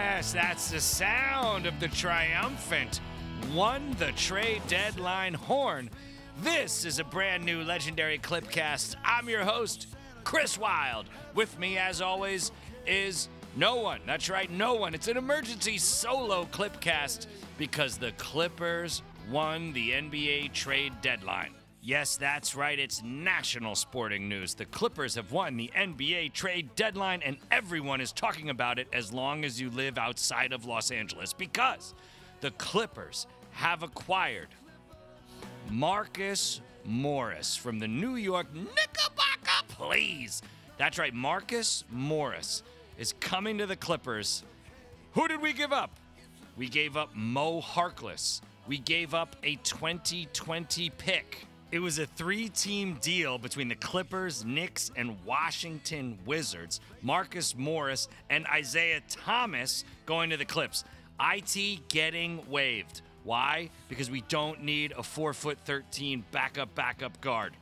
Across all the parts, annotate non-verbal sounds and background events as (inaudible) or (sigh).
Yes, that's the sound of the triumphant won the trade deadline horn. This is a brand new legendary Clipcast. I'm your host, Chris Wild. With me, as always, is no one. That's right, no one. It's an emergency solo Clipcast because the Clippers won the NBA trade deadline. Yes, that's right. It's national sporting news. The Clippers have won the NBA trade deadline, and everyone is talking about it as long as you live outside of Los Angeles because the Clippers have acquired Marcus Morris from the New York Knickerbocker, please. That's right, Marcus Morris is coming to the Clippers. Who did we give up? We gave up Mo Harkless. We gave up a 2020 pick. It was a three team deal between the Clippers, Knicks, and Washington Wizards. Marcus Morris and Isaiah Thomas going to the Clips. IT getting waived. Why? Because we don't need a 4 foot 13 backup backup guard.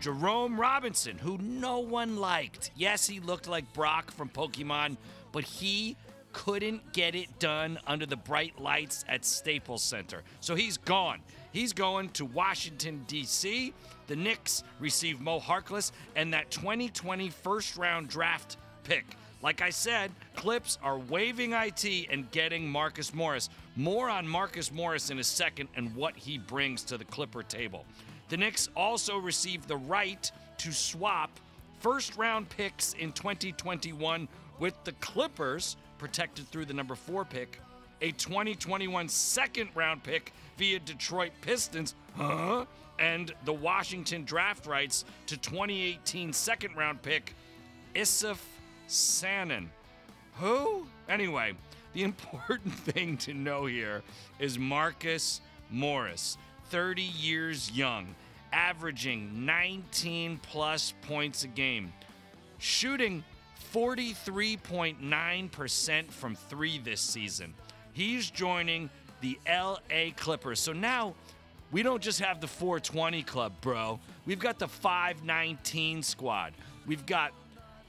Jerome Robinson, who no one liked. Yes, he looked like Brock from Pokemon, but he couldn't get it done under the bright lights at Staples Center. So he's gone. He's going to Washington, D.C. The Knicks receive Mo Harkless and that 2020 first round draft pick. Like I said, Clips are waiving IT and getting Marcus Morris. More on Marcus Morris in a second and what he brings to the Clipper table. The Knicks also received the right to swap first round picks in 2021 with the Clippers, protected through the number four pick, a 2021 second round pick via Detroit Pistons, huh? And the Washington draft rights to 2018 second round pick, Issuf Sanon. Who? Anyway, the (laughs) important thing to know here is Marcus Morris, 30 years young, averaging 19 plus points a game, shooting 43.9% from three this season. He's joining the LA Clippers. So now we don't just have the 420 club, bro. We've got the 519 squad. We've got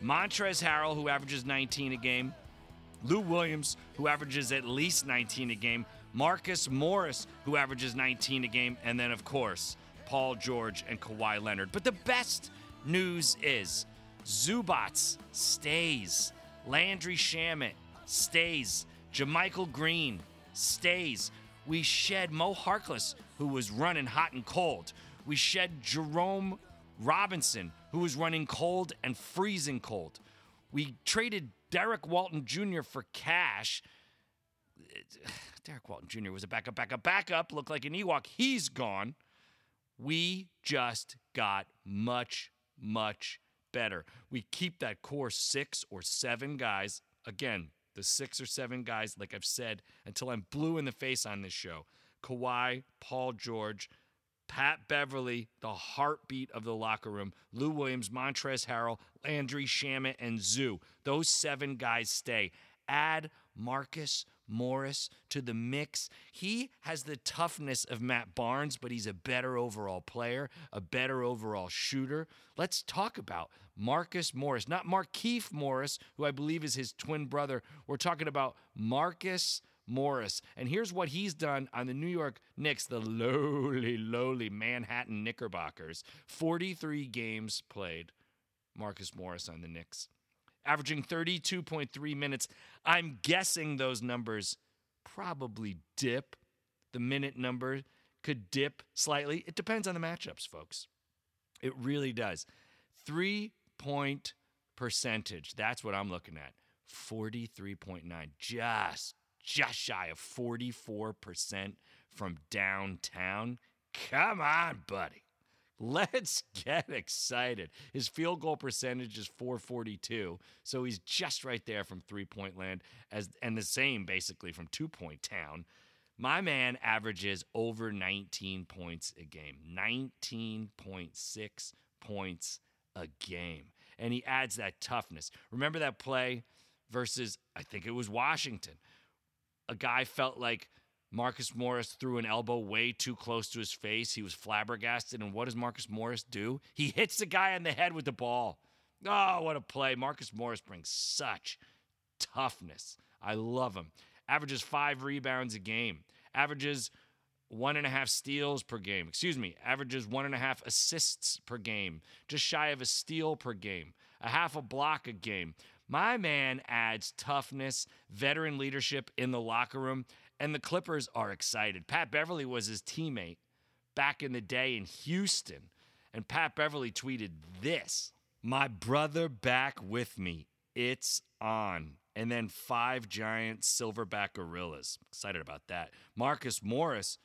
Montrezl Harrell, who averages 19 a game, Lou Williams, who averages at least 19 a game, Marcus Morris, who averages 19 a game, and then, of course, Paul George and Kawhi Leonard. But the best news is Zubac stays, Landry Shamet stays, JaMychal Green stays. We shed Mo Harkless, who was running hot and cold. We shed Jerome Robinson, who was running cold and freezing cold. We traded Derrick Walton Jr. for cash. (sighs) Derrick Walton Jr. was a backup, backup, backup, looked like an Ewok. He's gone. We just got much, much better. We keep that core six or seven guys. Again, the six or seven guys, like I've said, until I'm blue in the face on this show. Kawhi, Paul George, Pat Beverley, the heartbeat of the locker room, Lou Williams, Montrezl Harrell, Landry Shamet, and Zoo. Those seven guys stay. Add Marcus Morris to the mix. He has the toughness of Matt Barnes, but he's a better overall player, a better overall shooter. Let's talk about Marcus Morris, not Markieff Morris, who I believe is his twin brother. We're talking about Marcus Morris. And here's what he's done on the New York Knicks, the lowly, lowly Manhattan Knickerbockers 43 games played. Marcus Morris on the Knicks averaging 32.3 minutes. I'm guessing those numbers probably dip. The minute number could dip slightly. It depends on the matchups, folks. It really does. Three point percentage. That's what I'm looking at. 43.9. Just, just shy of 44% from downtown. Come on, buddy. Let's (laughs) get excited. His field goal percentage is 442, so he's just right there from three-point land as and the same basically from two-point town. My man averages over 19 points a game. 19.6 points a game. And he adds that toughness. Remember that play versus I think it was Washington. A guy felt like Marcus Morris threw an elbow way too close to his face. He was flabbergasted. And what does Marcus Morris do? He hits the guy on the head with the ball. Oh, what a play. Marcus Morris brings such toughness. I love him. Averages five rebounds a game. Averages one and a half steals per game. Excuse me, averages one and a half assists per game, just shy of a steal per game, a half a block a game. My man adds toughness, veteran leadership in the locker room, and the Clippers are excited. Pat Beverley was his teammate back in the day in Houston, and Pat Beverley tweeted this My brother back with me. It's on. And then five giant silverback gorillas. Excited about that. Marcus Morris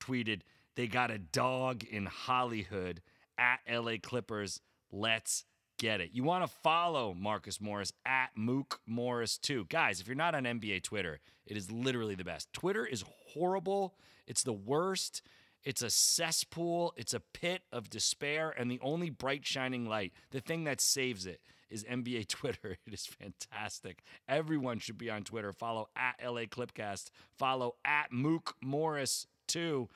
tweeted, They got a dog in Hollywood at LA Clippers. Let's get it. You want to follow Marcus Morris at Mook Morris too. Guys, if you're not on NBA Twitter, it is literally the best. Twitter is horrible. It's the worst. It's a cesspool. It's a pit of despair. And the only bright shining light, the thing that saves it, is NBA (laughs) Twitter. It is fantastic. Everyone should be on Twitter. Follow at LA Clipcast. Follow at Mook Morris too.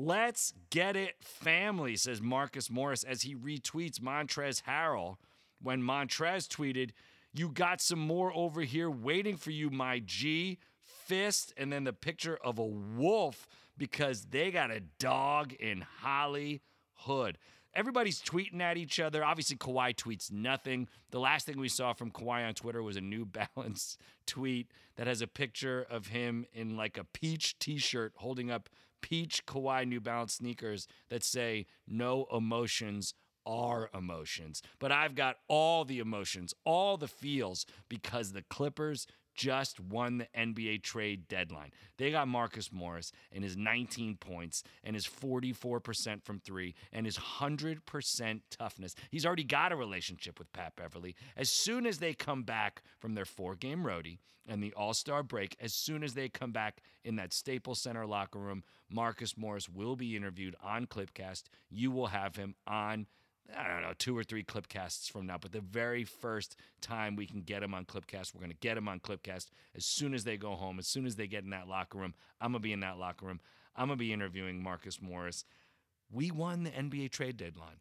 Let's get it, family, says Marcus Morris as he retweets Montrezl Harrell when Montrez tweeted, You got some more over here waiting for you, my G. Fist, and then the picture of a wolf because they got a dog in Hollywood. Everybody's tweeting at each other. Obviously, Kawhi tweets nothing. The last thing we saw from Kawhi on Twitter was a New (laughs) Balance tweet that has a picture of him in like a peach t shirt holding up peach Kawhi New Balance sneakers that say no emotions are emotions. But I've got all the emotions, all the feels because the Clippers just won the NBA trade deadline. They got Marcus Morris and his 19 points and his 44% from three and his 100% toughness. He's already got a relationship with Pat Beverley. As soon as they come back from their four game roadie and the All Star break, as soon as they come back in that Staples Center locker room, Marcus Morris will be interviewed on Clipcast. You will have him on I don't know, two or three Clipcasts from now, but the very first time we can get him on Clipcast, we're going to get him on Clipcast as soon as they go home, as soon as they get in that locker room. I'm going to be in that locker room. I'm going to be interviewing Marcus Morris. We won the NBA trade deadline.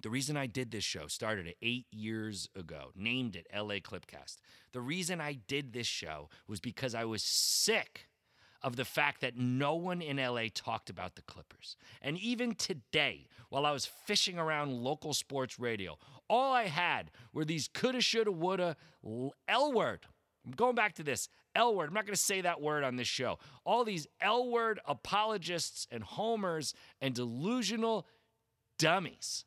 The reason I did this show started eight years ago, named it LA Clipcast. The reason I did this show was because I was sick of the fact that no one in LA talked about the Clippers. And even today, while I was fishing around local sports radio, all I had were these coulda, shoulda, woulda, L word. I'm going back to this L word. I'm not going to say that word on this show. All these L word apologists and homers and delusional dummies.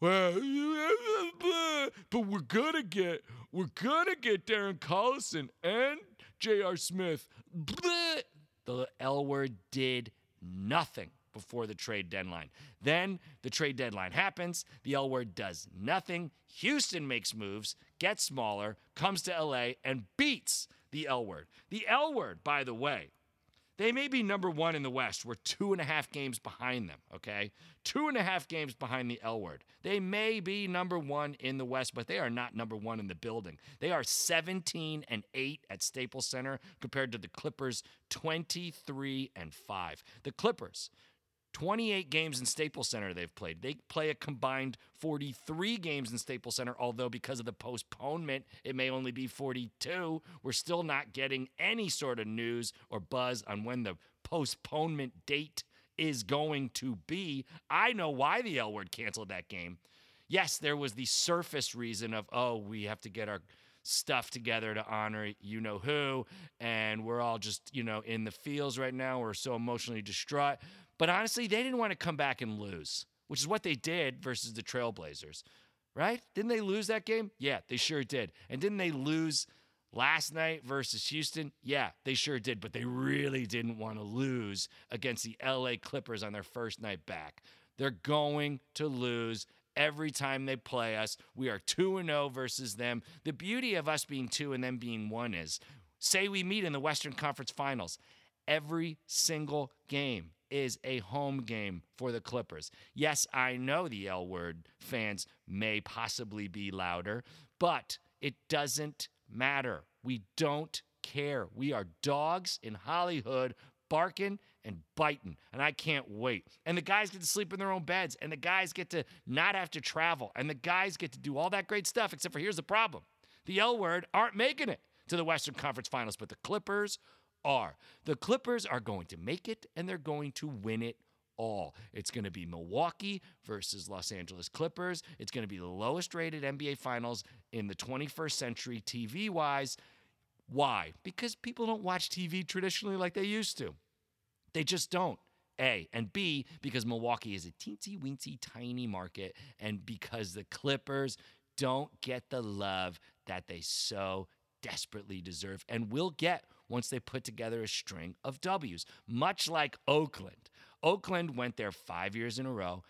Well, (laughs) but we're gonna get we're gonna get Darren Collison and J.R. Smith. (laughs) The L word did nothing before the trade deadline. Then the trade deadline happens. The L word does nothing. Houston makes moves, gets smaller, comes to LA, and beats the L word. The L word, by the way, they may be number one in the West. We're two and a half games behind them, okay? Two and a half games behind the L word. They may be number one in the West, but they are not number one in the building. They are 17 and 8 at Staples Center compared to the Clippers 23 and 5. The Clippers 28 games in Staples Center they've played. They play a combined 43 games in Staples Center, although because of the postponement, it may only be 42. We're still not getting any sort of news or buzz on when the postponement date is going to be. I know why the L word canceled that game. Yes, there was the surface reason of, oh, we have to get our stuff together to honor you know who and we're all just you know in the fields right now we're so emotionally distraught but honestly, they didn't want to come back and lose, which is what they did versus the Trailblazers, right? Didn't they lose that game? Yeah, they sure did. And didn't they lose last night versus Houston? Yeah, they sure did. But they really didn't want to lose against the LA Clippers on their first night back. They're going to lose every time they play us. We are 2 0 versus them. The beauty of us being 2 and them being 1 is say we meet in the Western Conference Finals. Every single game is a home game for the Clippers. Yes, I know the L word fans may possibly be louder, but it doesn't matter. We don't care. We are dogs in Hollywood barking and biting, and I can't wait. And the guys get to sleep in their own beds, and the guys get to not have to travel, and the guys get to do all that great stuff, except for here's the problem the L word aren't making it. to the Western Conference Finals, but the Clippers are. The Clippers are going to make it and they're going to win it all. It's going to be Milwaukee versus Los Angeles Clippers. It's going to be the lowest rated NBA Finals in the 21st century TV wise. Why? Because people don't watch TV traditionally like they used to. They just don't. A. And B, because Milwaukee is a teensy weensy tiny market, and because the Clippers don't get the love that they so desperately deserve and will get once they put together a string of W's, much like Oakland. Oakland went there five years in a row,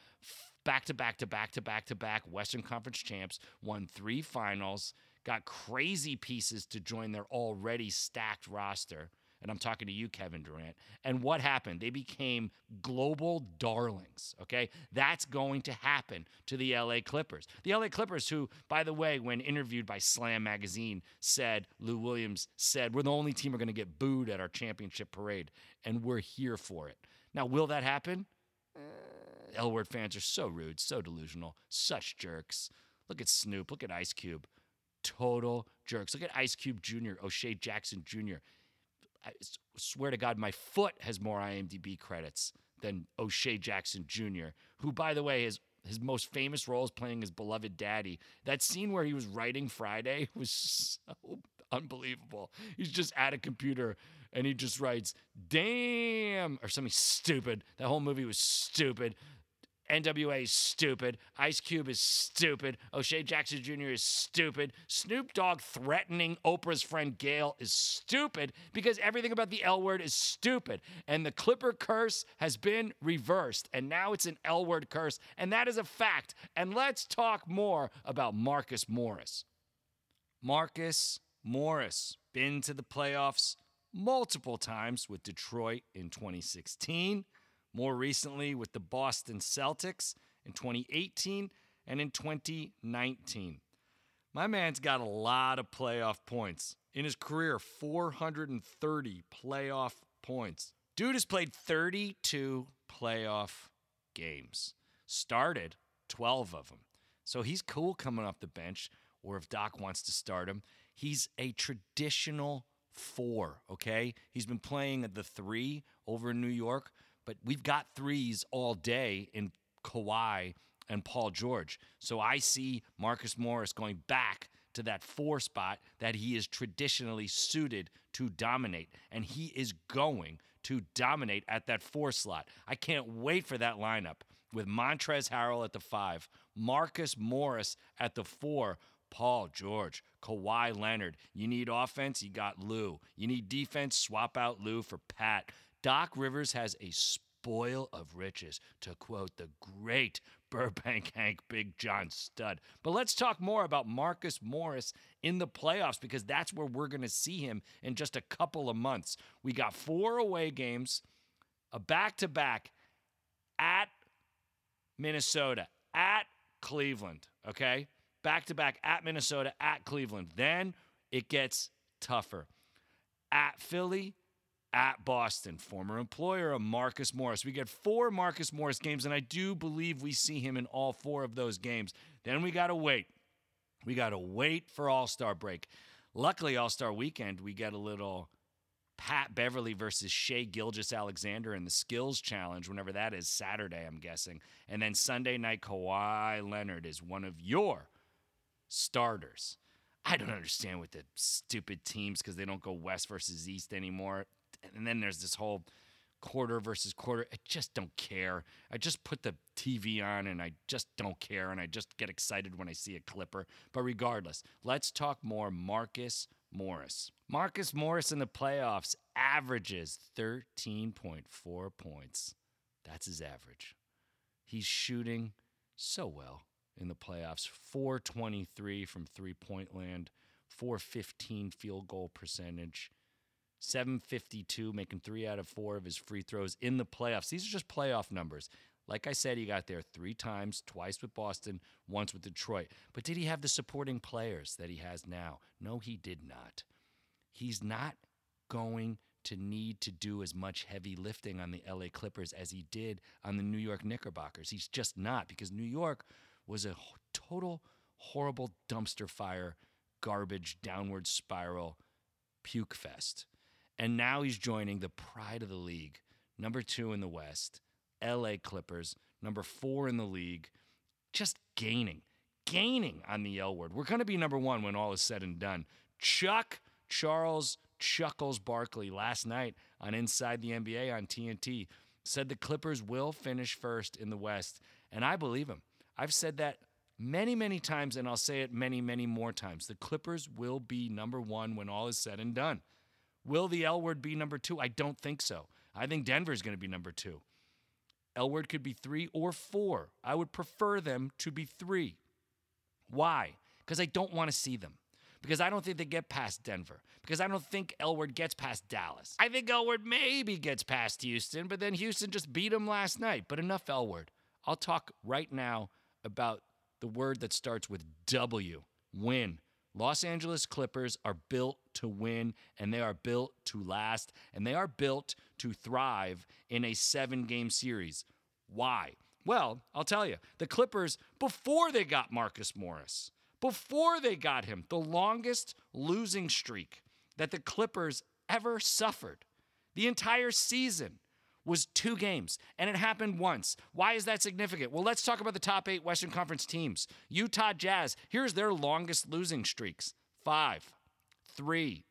back to back to back to back to back, Western Conference champs, won three finals, got crazy pieces to join their already stacked roster and I'm talking to you, Kevin Durant. And what happened? They became global darlings, okay? That's going to happen to the LA Clippers. The LA Clippers, who, by the way, when interviewed by Slam Magazine, said, Lou Williams said, we're the only team we're going to get booed at our championship parade, and we're here for it. Now, will that happen? Uh, L Word fans are so rude, so delusional, such jerks. Look at Snoop, look at Ice Cube. Total jerks. Look at Ice Cube Jr., O'Shea Jackson Jr. I swear to God, my foot has more IMDb credits than O'Shea Jackson Jr., who, by the way, is his most famous role is playing his beloved daddy. That scene where he was writing Friday (laughs) was so unbelievable. He's just at a computer and he just writes, damn, or something stupid. That whole movie was stupid. NWA is stupid. Ice Cube is stupid. O'Shea Jackson Jr. is stupid. Snoop Dogg threatening Oprah's friend Gayle is stupid because everything about the L word is stupid. And the Clipper curse has been reversed. And now it's an L word curse. And that is a fact. And let's talk more about Marcus Morris. Marcus Morris, been to the playoffs multiple times with Detroit in 2016 more recently with the Boston Celtics in 2018 and in 2019. My man's got a lot of playoff points. In his career, 430 playoff points. Dude has played 32 playoff games, started 12 of them. So he's cool coming off the bench, or if Doc wants to start him, he's a traditional four, okay? He's been playing at the three over in New York but we've got threes all day in Kawhi and Paul George. So I see Marcus Morris going back to that four spot that he is traditionally suited to dominate. And he is going to dominate at that four slot. I can't wait for that lineup with Montrezl Harrell at the five, Marcus Morris at the four. Paul George, Kawhi Leonard. You need offense, you got Lou. You need defense, swap out Lou for Pat. Doc Rivers has a spoil of riches, to quote the great Burbank Hank Big John Stud. But let's talk more about Marcus Morris in the playoffs because that's where we're going to see him in just a couple of months. We got four away games, a back to back at Minnesota, at Cleveland, okay? Back to back at Minnesota, at Cleveland. Then it gets tougher. At Philly, at Boston, former employer of Marcus Morris. We get four Marcus Morris games, and I do believe we see him in all four of those games. Then we got to wait. We got to wait for All Star break. Luckily, All Star weekend, we get a little Pat Beverley versus Shai Gilgeous-Alexander in the Skills Challenge, whenever that is, Saturday, I'm guessing. And then Sunday night, Kawhi Leonard is one of your starters. I don't understand with the stupid teams because they don't go West versus East anymore and then there's this whole quarter versus quarter. I just don't care. I just put the TV on and I just don't care. And I just get excited when I see a clipper. But regardless, let's talk more Marcus Morris. Marcus Morris in the playoffs averages 13.4 points. That's his average. He's shooting so well in the playoffs 423 from three point land, 415 field goal percentage. 752, making three out of four of his free throws in the playoffs. These are just playoff numbers. Like I said, he got there three times, twice with Boston, once with Detroit. But did he have the supporting players that he has now? No, he did not. He's not going to need to do as much heavy lifting on the LA Clippers as he did on the New York Knickerbockers. He's just not because New York was a total horrible dumpster fire, garbage, downward spiral puke fest. And now he's joining the pride of the league, number two in the West, LA Clippers, number four in the league, just gaining, gaining on the L word. We're going to be number one when all is said and done. Chuck Charles Chuckles Barkley last night on Inside the NBA on TNT said the Clippers will finish first in the West. And I believe him. I've said that many, many times, and I'll say it many, many more times. The Clippers will be number one when all is said and done. Will the L word be number two? I don't think so. I think Denver is going to be number two. L word could be three or four. I would prefer them to be three. Why? Because I don't want to see them. Because I don't think they get past Denver. Because I don't think L word gets past Dallas. I think L word maybe gets past Houston, but then Houston just beat them last night. But enough L word. I'll talk right now about the word that starts with W win. Los Angeles Clippers are built to win and they are built to last and they are built to thrive in a seven game series. Why? Well, I'll tell you. The Clippers, before they got Marcus Morris, before they got him, the longest losing streak that the Clippers ever suffered, the entire season was two games, and it happened once. Why is that significant? Well, let's talk about the top eight Western Conference teams. Utah Jazz, here's their longest losing streaks five, three,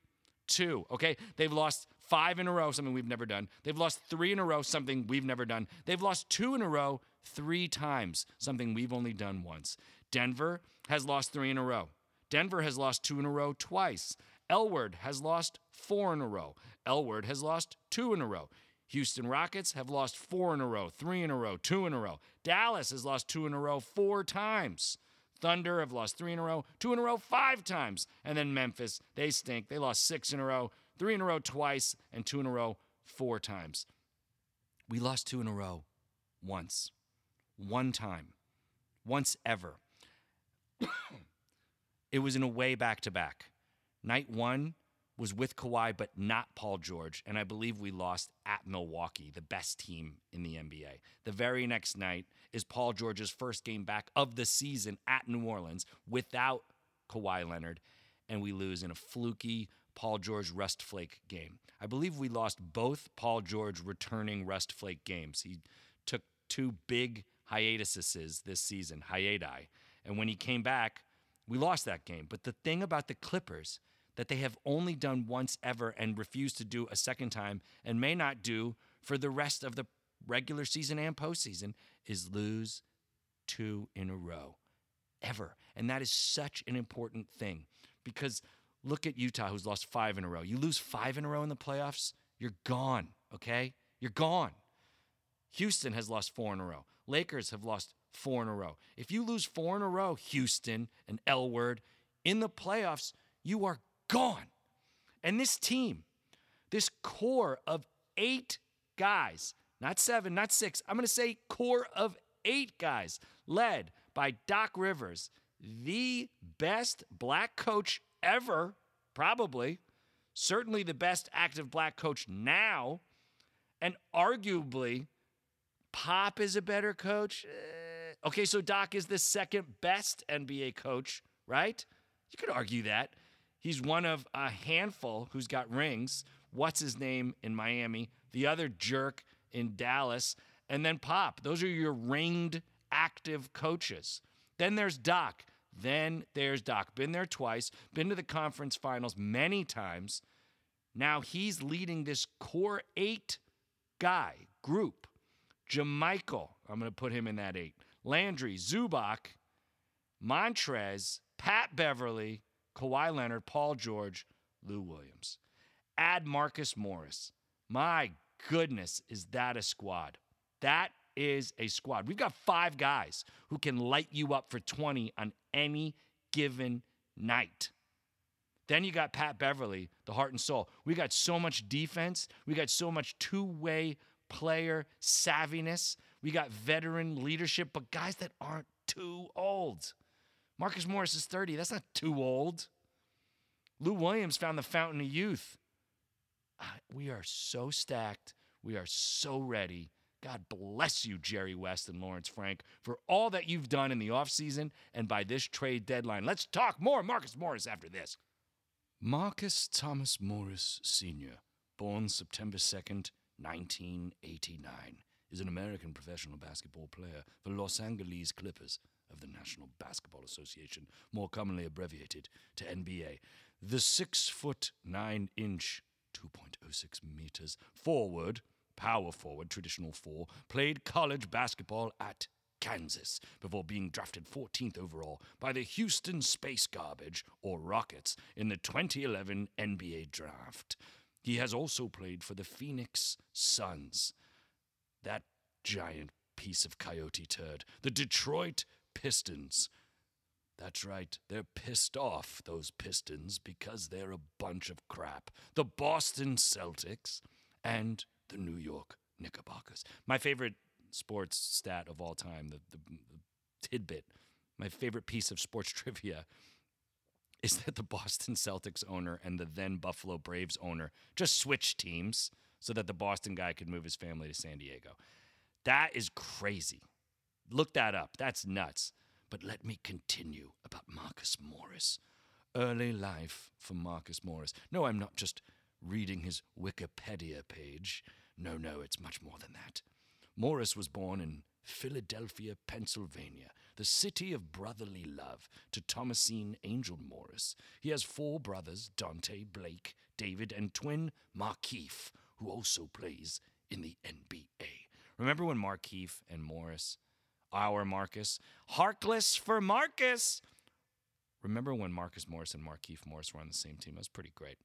two. Okay, they've lost five in a row, something we've never done. They've lost three in a row, something we've never done. They've lost two in a row three times, something we've only done once. Denver has lost three in a row. Denver has lost two in a row twice. L word has lost four in a row. L word has lost two in a row. Houston Rockets have lost four in a row, three in a row, two in a row. Dallas has lost two in a row four times. Thunder have lost three in a row, two in a row, five times. And then Memphis, they stink. They lost six in a row, three in a row twice, and two in a row four times. We lost two in a row once, one time, once ever. it was in a way back to back. Night one, was with Kawhi, but not Paul George. And I believe we lost at Milwaukee, the best team in the NBA. The very next night is Paul George's first game back of the season at New Orleans without Kawhi Leonard. And we lose in a fluky Paul George rust flake game. I believe we lost both Paul George returning rust flake games. He took two big hiatuses this season, hiati. And when he came back, we lost that game. But the thing about the Clippers, that they have only done once ever and refuse to do a second time and may not do for the rest of the regular season and postseason is lose two in a row ever. And that is such an important thing because look at Utah, who's lost five in a row. You lose five in a row in the playoffs, you're gone, okay? You're gone. Houston has lost four in a row. Lakers have lost four in a row. If you lose four in a row, Houston and L word, in the playoffs, you are gone. And this team, this core of eight guys, not seven, not six, I'm going to say core of eight guys, led by Doc Rivers, the best black coach ever, probably, certainly the best active black coach now, and arguably, Pop is a better coach. Eh, okay, so Doc is the second best NBA coach, right? You could argue that. He's one of a handful who's got rings. What's his name in Miami? The other jerk in Dallas. And then Pop. Those are your ringed active coaches. Then there's Doc. Then there's Doc. Been there twice, been to the conference finals many times. Now he's leading this core eight guy group. JaMychal, I'm going to put him in that eight. Landry, Zubac, Montrez, Pat Beverley, Kawhi Leonard, Paul George, Lou Williams. Add Marcus Morris. My goodness, is that a squad? That is a squad. We've got five guys who can light you up for 20 on any given night. Then you got Pat Beverley, the heart and soul. We got so much defense. We got so much two way player savviness. We got veteran leadership, but guys that aren't too old. Marcus Morris is 30. That's not too old. Lou Williams found the fountain of youth. Ah, we are so stacked. We are so ready. God bless you, Jerry West and Lawrence Frank, for all that you've done in the offseason and by this trade deadline. Let's talk more Marcus Morris after this. Marcus Thomas Morris Sr., born September 2nd, 1989, is an American professional basketball player for Los Angeles Clippers of the National Basketball Association, more commonly abbreviated to NBA. The oh six foot nine inch, 2.06 meters forward, power forward, traditional four, played college basketball at Kansas before being drafted 14th overall by the Houston Space Garbage, or Rockets, in the 2011 NBA Draft. He has also played for the Phoenix Suns, that giant piece of coyote turd, the Detroit Pistons. That's right, they're pissed off, those Pistons, because they're a bunch of crap. The Boston Celtics and the New York Knickerbockers. My favorite sports stat of all time, the, the, the tidbit, my favorite piece of sports (laughs) trivia is that the Boston Celtics owner and the then Buffalo Braves owner just switched teams so that the Boston guy could move his family to San Diego. That is crazy. Look that up. That's nuts. But let me continue about Marcus Morris. Early life for Marcus Morris. No, I'm not just reading his Wikipedia page. No, no, it's much more than that. Morris was born in Philadelphia, Pennsylvania, the city of brotherly love to Thomasine Angel Morris. He has four brothers Dante, Blake, David, and twin Markieff, who also plays in the NBA. Remember when Markieff and Morris, our Marcus, Harkless for Marcus? Remember when Marcus Morris and Markieff Morris were on the same team? That was pretty great.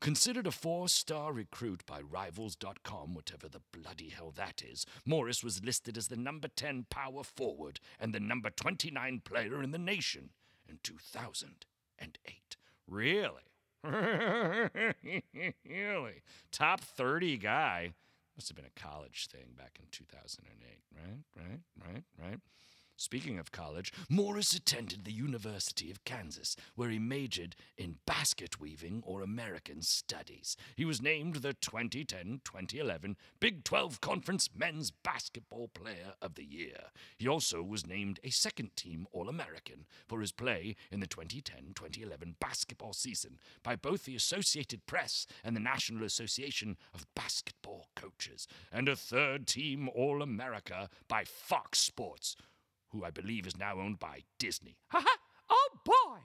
Considered a four star recruit by Rivals.com, whatever the bloody hell that is, Morris was listed as the number 10 power forward and the number 29 player in the nation in 2008. Really? (laughs) really? Top 30 guy. Must have been a college thing back in 2008, right? Right? Right? Right? Speaking of college, Morris attended the University of Kansas, where he majored in basket weaving or American studies. He was named the 2010 2011 Big 12 Conference Men's Basketball Player of the Year. He also was named a second team All American for his play in the 2010 2011 basketball season by both the Associated Press and the National Association of Basketball Coaches, and a third team All America by Fox Sports who I believe is now owned by Disney. Ha ha! Oh boy!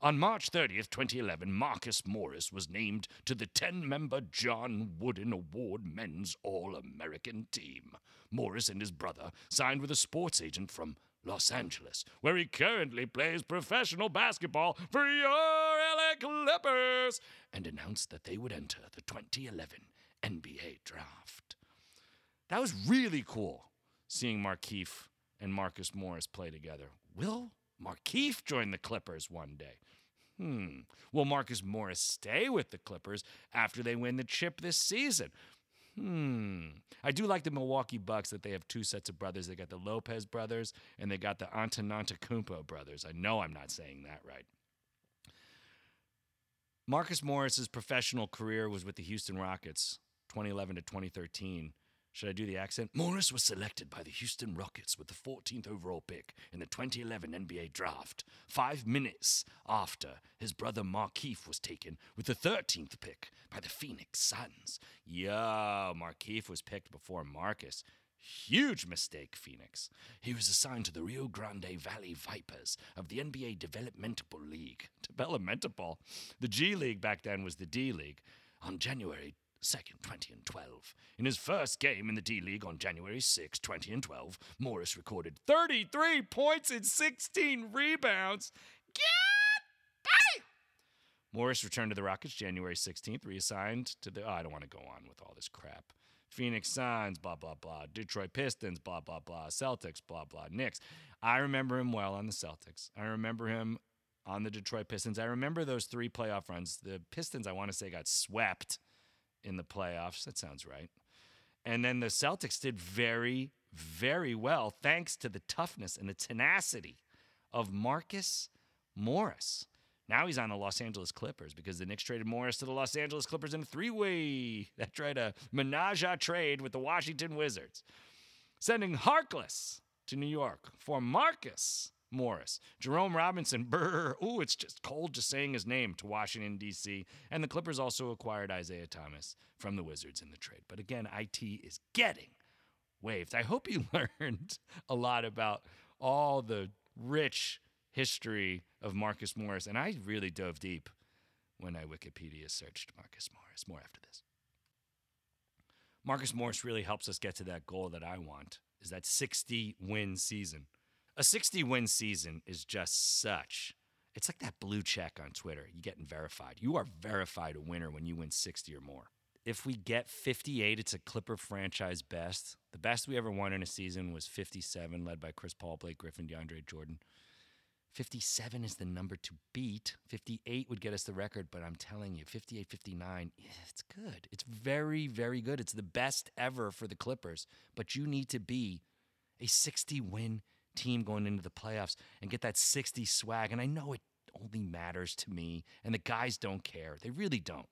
On March 30th, 2011, Marcus Morris was named to the 10 member John Wooden Award Men's All American team. Morris and his brother signed with a sports agent from Los Angeles, where he currently plays professional basketball for your LA Clippers, and announced that they would enter the 2011 NBA draft. That was really cool seeing Markieff and Marcus Morris play together. Will Markieff join the Clippers one day? Hmm. Will Marcus Morris stay with the Clippers after they win the chip this season? Hmm. I do like the Milwaukee Bucks that they have two sets of brothers. They got the Lopez brothers and they got the Antetokounmpo brothers. I know I'm not saying that right. Marcus Morris's professional career was with the Houston Rockets, 2011 to 2013. Should I do the accent? Morris was selected by the Houston Rockets with the 14th overall pick in the 2011 NBA draft, five minutes after his brother Markieff was taken with the 13th pick by the Phoenix Suns. Yo, Markieff was picked before Marcus. Huge mistake, Phoenix. He was assigned to the Rio Grande Valley Vipers of the NBA Developmental League. Developmental? The G League back then was the D League. On January 2nd, 20 and 12. In his first game in the D League on January 6, 2012, Morris recorded 33 points and 16 rebounds. Get! Morris returned to the Rockets January 16th, reassigned to the. Oh, I don't want to go on with all this crap. Phoenix Suns, blah, blah, blah. Detroit Pistons, blah, blah, blah. Celtics, blah, blah. Knicks. I remember him well on the Celtics. I remember him on the Detroit Pistons. I remember those three playoff runs. The Pistons, I want to say, got swept in the playoffs. That sounds right. And then the Celtics did very, very well thanks to the toughness and the tenacity of Marcus Morris. Now he's on the Los Angeles Clippers because the Knicks traded Morris to the Los Angeles Clippers in a three way. (laughs) That tried a menage a trade with the Washington Wizards, sending Harkless to New York for Marcus Morris. Jerome Robinson, (laughs) brr, ooh, it's just cold just saying his name to Washington, D.C. And the Clippers also acquired Isaiah Thomas from the Wizards in the trade. But again, IT is getting waived. I hope you (laughs) learned a lot about all the rich history of Marcus Morris. And I really dove deep when I Wikipedia searched Marcus Morris. More after this. Marcus Morris really helps us get to that goal that I want is that 60 win season. A 60 win season is just such. It's like that blue check on Twitter. You getting verified. You are verified a winner when you win 60 or more. If we get 58, it's a Clipper franchise best. The best we ever won in a season was 57, led by Chris Paul, Blake Griffin, DeAndre Jordan. 57 is the number to beat. 58 would get us the record, but I'm telling you, 58 59, it's good. It's very, very good. It's the best ever for the Clippers, but you need to be a 60 win team going into the playoffs and get that 60 swag. And I know it only matters to me, and the guys don't care. They really don't.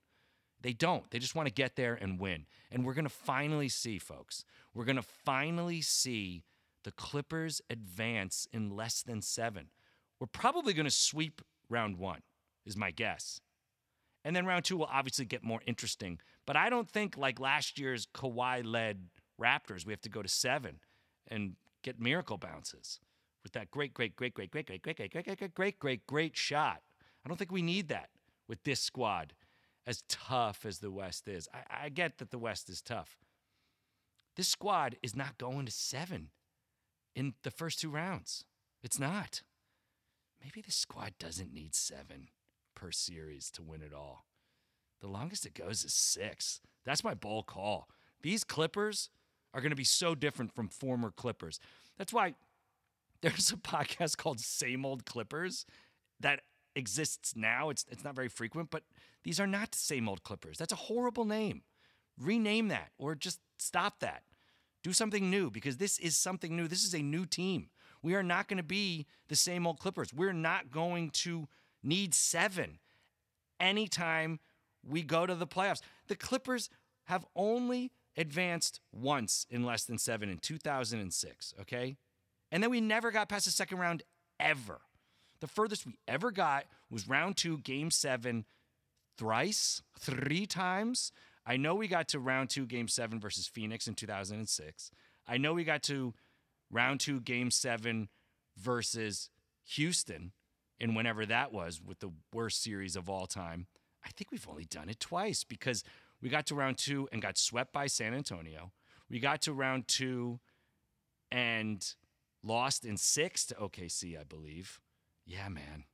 They don't. They just want to get there and win. And we're going to finally see, folks, we're going to finally see the Clippers advance in less than seven. We're probably going to sweep round one, is my guess. And then round two will obviously get more interesting. But I don't think like last year's Kawhi led Raptors, we have to go to seven and get miracle bounces with that great, great, great, great, great, great, great, great, great, great, great, great, great, shot. I don't think we need that with this squad, as tough as the West is. I, I get that the West is tough. This squad is not going to seven in the first two rounds. It's not maybe the squad doesn't need seven per series to win it all. The longest it goes is six. That's my bold call. These Clippers are going to be so different from former Clippers. That's why there's a podcast called Same Old Clippers that exists now. It's it's not very frequent, but these are not the same old Clippers. That's a horrible name. Rename that or just stop that. Do something new because this is something new. This is a new team. We are not going to be the same old Clippers. We're not going to need seven anytime we go to the playoffs. The Clippers have only advanced once in less than seven in 2006, okay? And then we never got past the second round ever. The furthest we ever got was round two, game seven, thrice, three times. I know we got to round two, game seven versus Phoenix in 2006. I know we got to round two, game seven versus Houston, and whenever that was with the worst series of all time. I think we've only done it twice because we got to round two and got swept by San Antonio. We got to round two and lost in six to OKC, I believe. Yeah, man.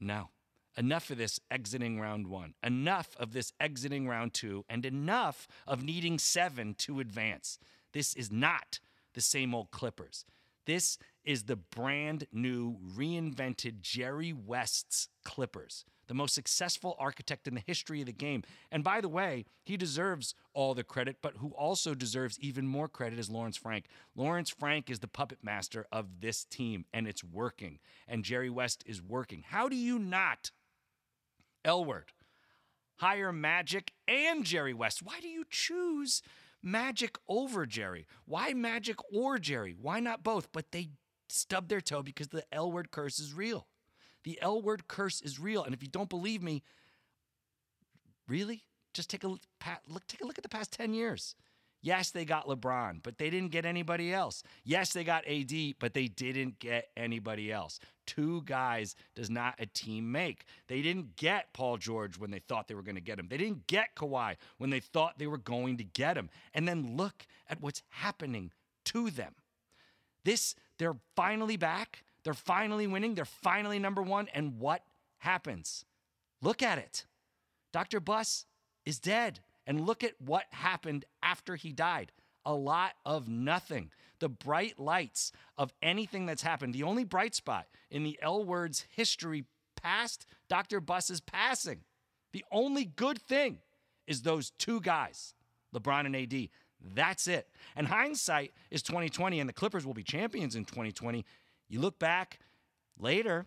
No. Enough of this exiting round one. Enough of this exiting round two, and enough of needing seven to advance. This is not the same old Clippers. This is the brand new, reinvented Jerry West's Clippers, the most successful architect in the history of the game. And by the way, he deserves all the credit, but who also deserves even more credit is Lawrence Frank. Lawrence Frank is the puppet master of this team, and it's working. And Jerry West is working. How do you not, L word, hire Magic and Jerry West? Why do you choose? Magic over Jerry. Why Magic or Jerry? Why not both? But they stubbed their toe because the L word curse is real. The L word curse is real. And if you don't believe me, really? Just take a look, take a look at the past 10 years. Yes, they got LeBron, but they didn't get anybody else. Yes, they got AD, but they didn't get anybody else. Two guys does not a team make. They didn't get Paul George when they thought they were going to get him. They didn't get Kawhi when they thought they were going to get him. And then look at what's happening to them. This, they're finally back. They're finally winning. They're finally number one. And what happens? Look at it. Dr. Buss is dead. And look at what happened after he died a lot of nothing. The bright lights of anything that's happened, the only bright spot in the L word's history past Dr. Buss's passing, the only good thing is those two guys, LeBron and AD. That's it. And hindsight is 2020, and the Clippers will be champions in 2020. You look back later,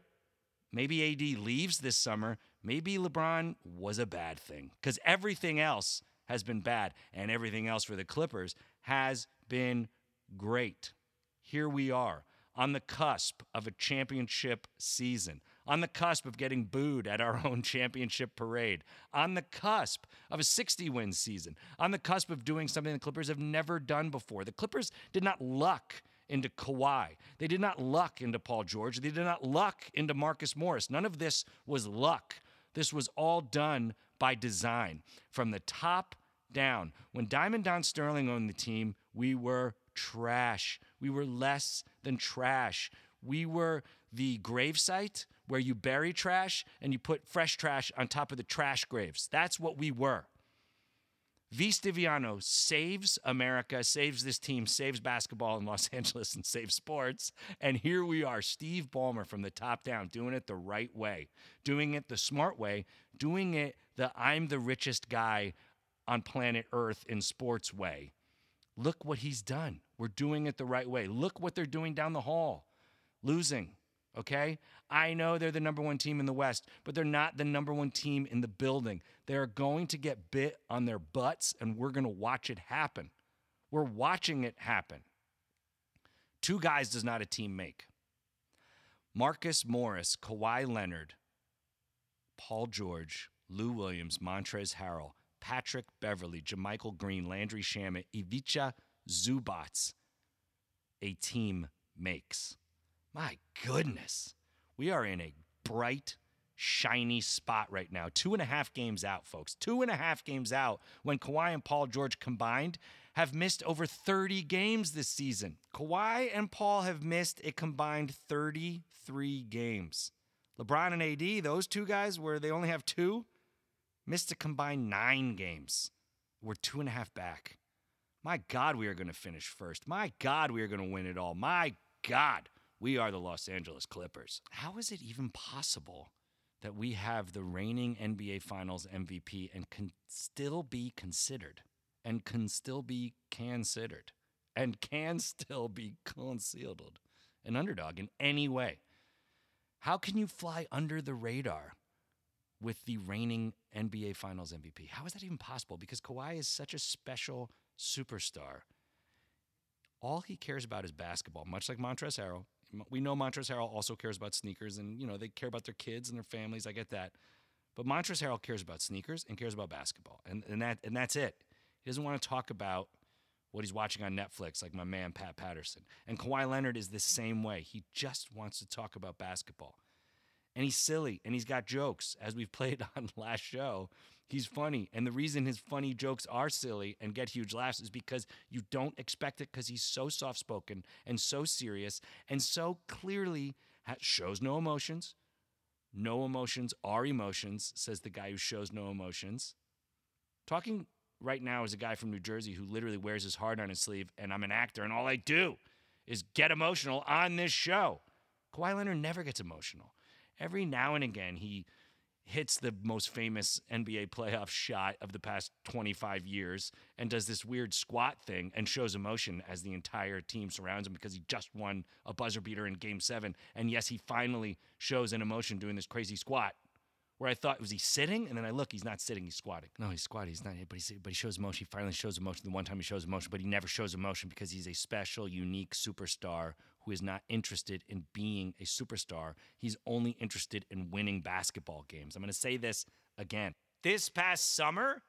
maybe AD leaves this summer. Maybe LeBron was a bad thing because everything else has been bad, and everything else for the Clippers has been great. Here we are, on the cusp of a championship season, on the cusp of getting booed at our (laughs) own championship parade, on the cusp of a 60 win season, on the cusp of doing something the Clippers have never done before. The Clippers did not luck into Kawhi. They did not luck into Paul George. They did not luck into Marcus Morris. None of this was luck. This was all done by design from the top down. When Diamond Don Sterling owned the team, we were trash. We were less than trash. We were the gravesite where you bury trash and you put fresh trash on top of the trash graves. That's what we were. V. Stiviano saves America, saves this team, saves basketball in Los (laughs) Angeles, and saves sports. And here we are, Steve Ballmer from the top down, doing it the right way, doing it the smart way, doing it the I'm the richest guy on planet Earth in sports way. Look what he's done. We're doing it the right way. Look what they're doing down the hall losing okay? I know they're the number one team in the West, but they're not the number one team in the building. They're going to get bit on their butts, and we're going to watch it happen. We're watching it happen. Two guys does not a team make Marcus Morris, Kawhi Leonard, Paul George, Lou Williams, Montrezl Harrell, Patrick Beverley, JaMychal Green, Landry Shamet, Ivica Zubac. A team makes. My goodness. We are in a bright, shiny spot right now. Two and a half games out, folks. Two and a half games out when Kawhi and Paul George combined have missed over 30 games this season. Kawhi and Paul have missed a combined 33 games. LeBron and AD, those two guys, where they only have two, missed a combined nine games. We're two and a half back. My God, we are going to finish first. My God, we are going to win it all. My God. We are the Los Angeles Clippers. How is it even possible that we have the reigning NBA Finals MVP and can still be considered and can still be considered and can still be concealed an underdog in any way? How can you fly under the radar with the reigning NBA Finals MVP? How is that even possible? Because Kawhi is such a special superstar. All he cares about is basketball, much like Montrezl Harrell, we know Montrezl Harrell also cares about sneakers, and you know they care about their kids and their families. I get that, but Montrezl Harrell cares about sneakers and cares about basketball, and and that and that's it. He doesn't want to talk about what he's watching on Netflix, like my man Pat Patterson. And Kawhi Leonard is the same way. He just wants to talk about basketball, and he's silly and he's got jokes, as we've (laughs) played on last show. He's funny. And the reason his funny jokes are silly and get huge laughs is because you don't expect it because he's so soft spoken and so serious and so clearly shows no emotions. No emotions are emotions, says the guy who shows no emotions. Talking right now is a guy from New Jersey who literally wears his heart on his sleeve, and I'm an actor, and all I do is get emotional on this show. Kawhi Leonard never gets emotional. Every now and again, he hits the most famous NBA playoff shot of the past 25 years and does this weird squat thing and shows emotion as the entire team surrounds him because he just won a buzzer beater in game seven. And yes, he finally shows an emotion doing this crazy squat where I thought, was he sitting? And then I look, he's not sitting, he's squatting. No, he's squatting, he's not, but, he's, but he shows emotion. He finally shows emotion the one time he shows emotion, but he never shows emotion because he's a special, unique superstar who is not interested in being a superstar. He's only interested in winning basketball games. I'm going to say this again. This past summer,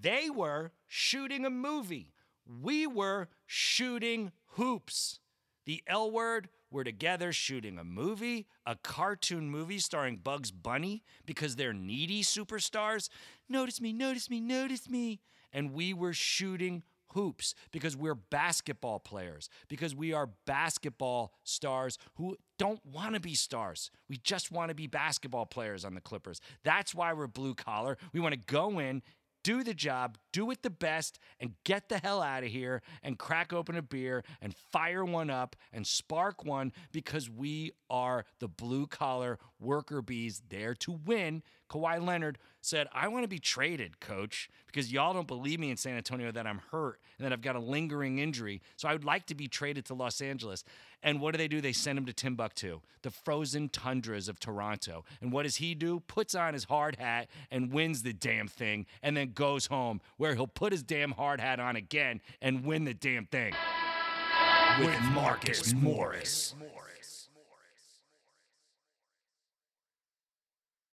they were shooting a movie. We were shooting hoops. The L word were together shooting a movie, a cartoon movie starring Bugs Bunny because they're needy superstars. Notice me, notice me, notice me. And we were shooting hoops because we're basketball players, because we are basketball stars who don't want to be stars. We just want to be basketball players on the Clippers. That's why we're blue collar. We want to go in, do the job, do it the best, and get the hell out of here and crack open a beer and fire one up and spark one because we are the blue collar worker bees there to win. Kawhi Leonard said, I want to be traded, coach, because y'all don't believe me in San Antonio that I'm hurt and that I've got a lingering injury. So I would like to be traded to Los Angeles. And what do they do? They send him to Timbuktu, the frozen tundras of Toronto. And what does he do? Puts on his hard hat and wins the damn thing and then goes home where he'll put his damn hard hat on again and win the damn thing. With Marcus Morris. Morris.